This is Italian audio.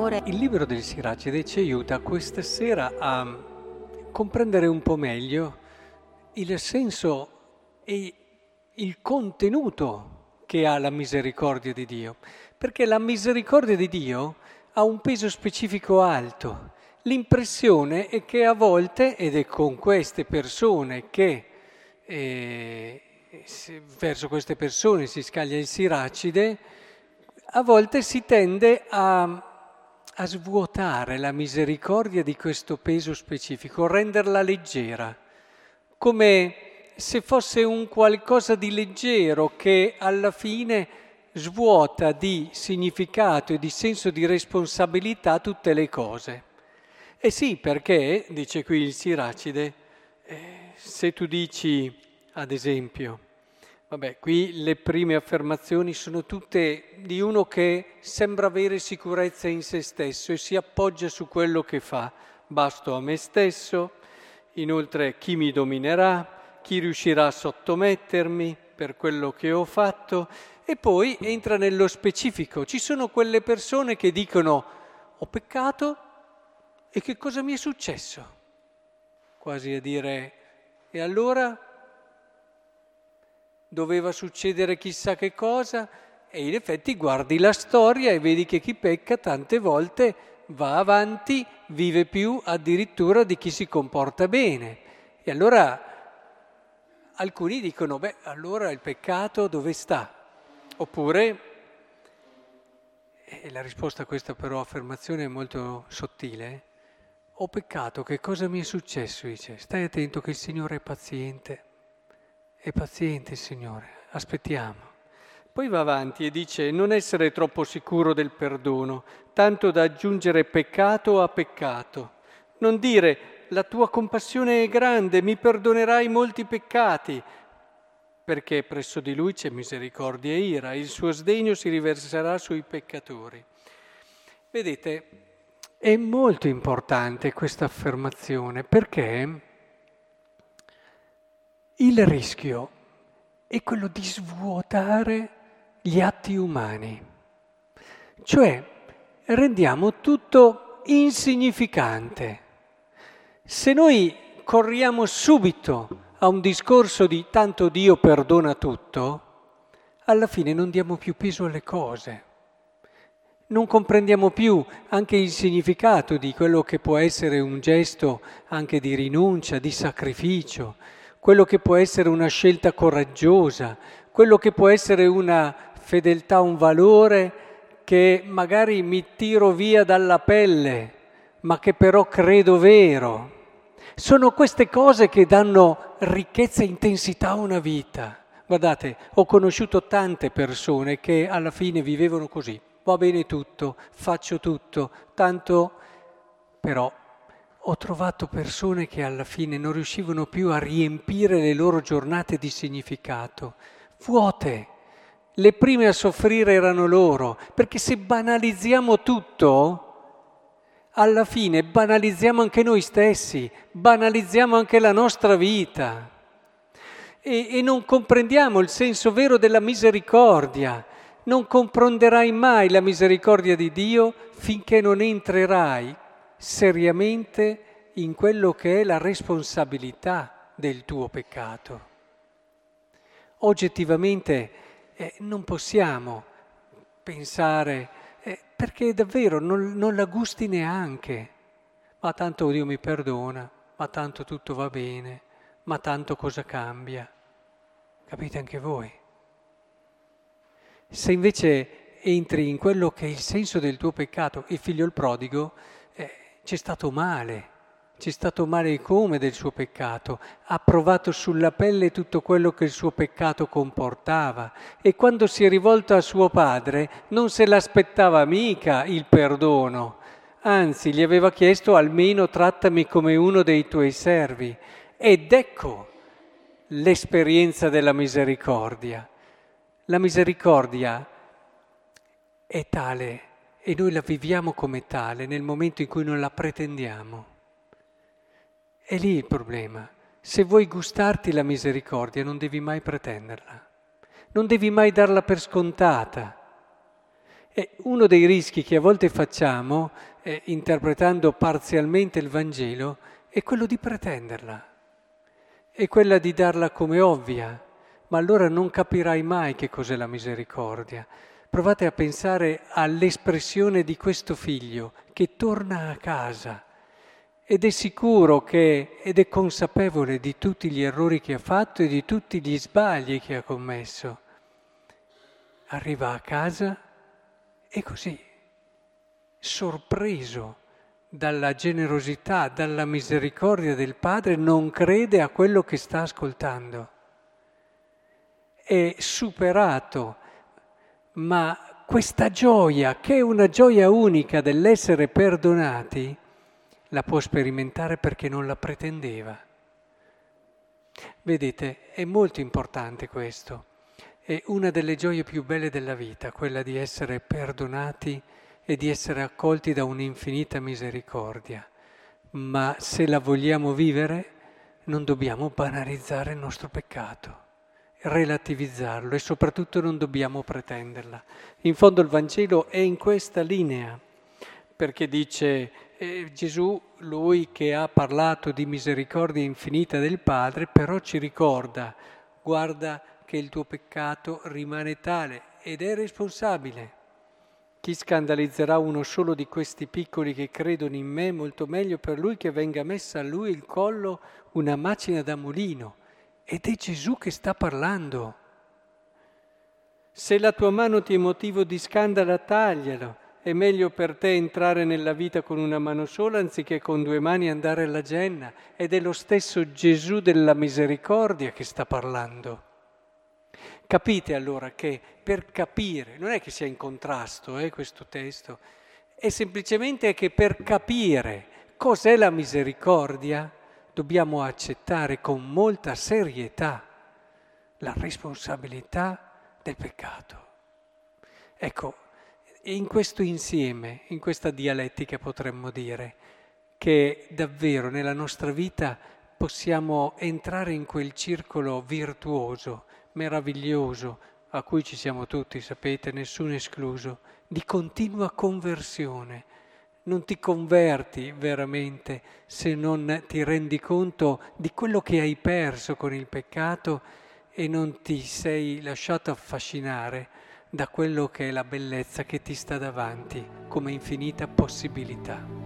Signore. Il libro del Siracide ci aiuta questa sera a comprendere un po' meglio il senso e il contenuto che ha la misericordia di Dio, perché la misericordia di Dio ha un peso specifico alto. L'impressione è che a volte, ed è con queste persone che eh, verso queste persone si scaglia il siracide, a volte si tende a, a svuotare la misericordia di questo peso specifico, renderla leggera, come se fosse un qualcosa di leggero che alla fine svuota di significato e di senso di responsabilità tutte le cose. E sì, perché, dice qui il Siracide, eh, se tu dici, ad esempio, vabbè, qui le prime affermazioni sono tutte di uno che sembra avere sicurezza in se stesso e si appoggia su quello che fa. Basto a me stesso, inoltre chi mi dominerà, chi riuscirà a sottomettermi per quello che ho fatto e poi entra nello specifico. Ci sono quelle persone che dicono ho peccato e che cosa mi è successo? Quasi a dire e allora doveva succedere chissà che cosa e in effetti guardi la storia e vedi che chi pecca tante volte va avanti, vive più addirittura di chi si comporta bene. E allora alcuni dicono, beh, allora il peccato dove sta? Oppure, e la risposta a questa però affermazione è molto sottile, ho peccato, che cosa mi è successo? Dice, stai attento che il Signore è paziente, è paziente il Signore, aspettiamo. Poi va avanti e dice non essere troppo sicuro del perdono, tanto da aggiungere peccato a peccato. Non dire la tua compassione è grande, mi perdonerai molti peccati, perché presso di lui c'è misericordia e ira, il suo sdegno si riverserà sui peccatori. Vedete, è molto importante questa affermazione perché il rischio è quello di svuotare gli atti umani, cioè rendiamo tutto insignificante. Se noi corriamo subito a un discorso di tanto Dio perdona tutto, alla fine non diamo più peso alle cose. Non comprendiamo più anche il significato di quello che può essere un gesto anche di rinuncia, di sacrificio, quello che può essere una scelta coraggiosa, quello che può essere una fedeltà, un valore che magari mi tiro via dalla pelle, ma che però credo vero. Sono queste cose che danno ricchezza e intensità a una vita. Guardate, ho conosciuto tante persone che alla fine vivevano così. Va bene tutto, faccio tutto, tanto però ho trovato persone che alla fine non riuscivano più a riempire le loro giornate di significato, vuote. Le prime a soffrire erano loro, perché se banalizziamo tutto, alla fine banalizziamo anche noi stessi, banalizziamo anche la nostra vita e, e non comprendiamo il senso vero della misericordia. Non comprenderai mai la misericordia di Dio finché non entrerai seriamente in quello che è la responsabilità del tuo peccato. Oggettivamente eh, non possiamo pensare eh, perché davvero non, non la gusti neanche. Ma tanto Dio mi perdona, ma tanto tutto va bene, ma tanto cosa cambia. Capite anche voi? Se invece entri in quello che è il senso del tuo peccato, il figlio il prodigo, c'è stato male, c'è stato male come del suo peccato, ha provato sulla pelle tutto quello che il suo peccato comportava e quando si è rivolto a suo padre non se l'aspettava mica il perdono, anzi gli aveva chiesto almeno trattami come uno dei tuoi servi. Ed ecco l'esperienza della misericordia. La misericordia è tale e noi la viviamo come tale nel momento in cui non la pretendiamo. È lì il problema. Se vuoi gustarti la misericordia non devi mai pretenderla, non devi mai darla per scontata. E uno dei rischi che a volte facciamo, eh, interpretando parzialmente il Vangelo, è quello di pretenderla, è quella di darla come ovvia, ma allora non capirai mai che cos'è la misericordia. Provate a pensare all'espressione di questo figlio che torna a casa ed è sicuro che, ed è consapevole di tutti gli errori che ha fatto e di tutti gli sbagli che ha commesso. Arriva a casa e così, sorpreso dalla generosità, dalla misericordia del Padre, non crede a quello che sta ascoltando. È superato, ma questa gioia, che è una gioia unica dell'essere perdonati, la può sperimentare perché non la pretendeva. Vedete, è molto importante questo. È una delle gioie più belle della vita, quella di essere perdonati e di essere accolti da un'infinita misericordia. Ma se la vogliamo vivere, non dobbiamo banalizzare il nostro peccato, relativizzarlo e soprattutto non dobbiamo pretenderla. In fondo il Vangelo è in questa linea, perché dice e Gesù, lui che ha parlato di misericordia infinita del Padre, però ci ricorda, guarda che il tuo peccato rimane tale ed è responsabile. Chi scandalizzerà uno solo di questi piccoli che credono in me, molto meglio per lui che venga messa a lui il collo una macina da mulino. Ed è Gesù che sta parlando. Se la tua mano ti è motivo di scandalo, taglialo è meglio per te entrare nella vita con una mano sola anziché con due mani andare alla genna. Ed è lo stesso Gesù della misericordia che sta parlando. Capite allora che per capire, non è che sia in contrasto eh, questo testo, è semplicemente che per capire cos'è la misericordia dobbiamo accettare con molta serietà la responsabilità del peccato. Ecco, in questo insieme, in questa dialettica potremmo dire che davvero nella nostra vita possiamo entrare in quel circolo virtuoso, meraviglioso, a cui ci siamo tutti, sapete, nessuno escluso, di continua conversione. Non ti converti veramente se non ti rendi conto di quello che hai perso con il peccato e non ti sei lasciato affascinare da quello che è la bellezza che ti sta davanti come infinita possibilità.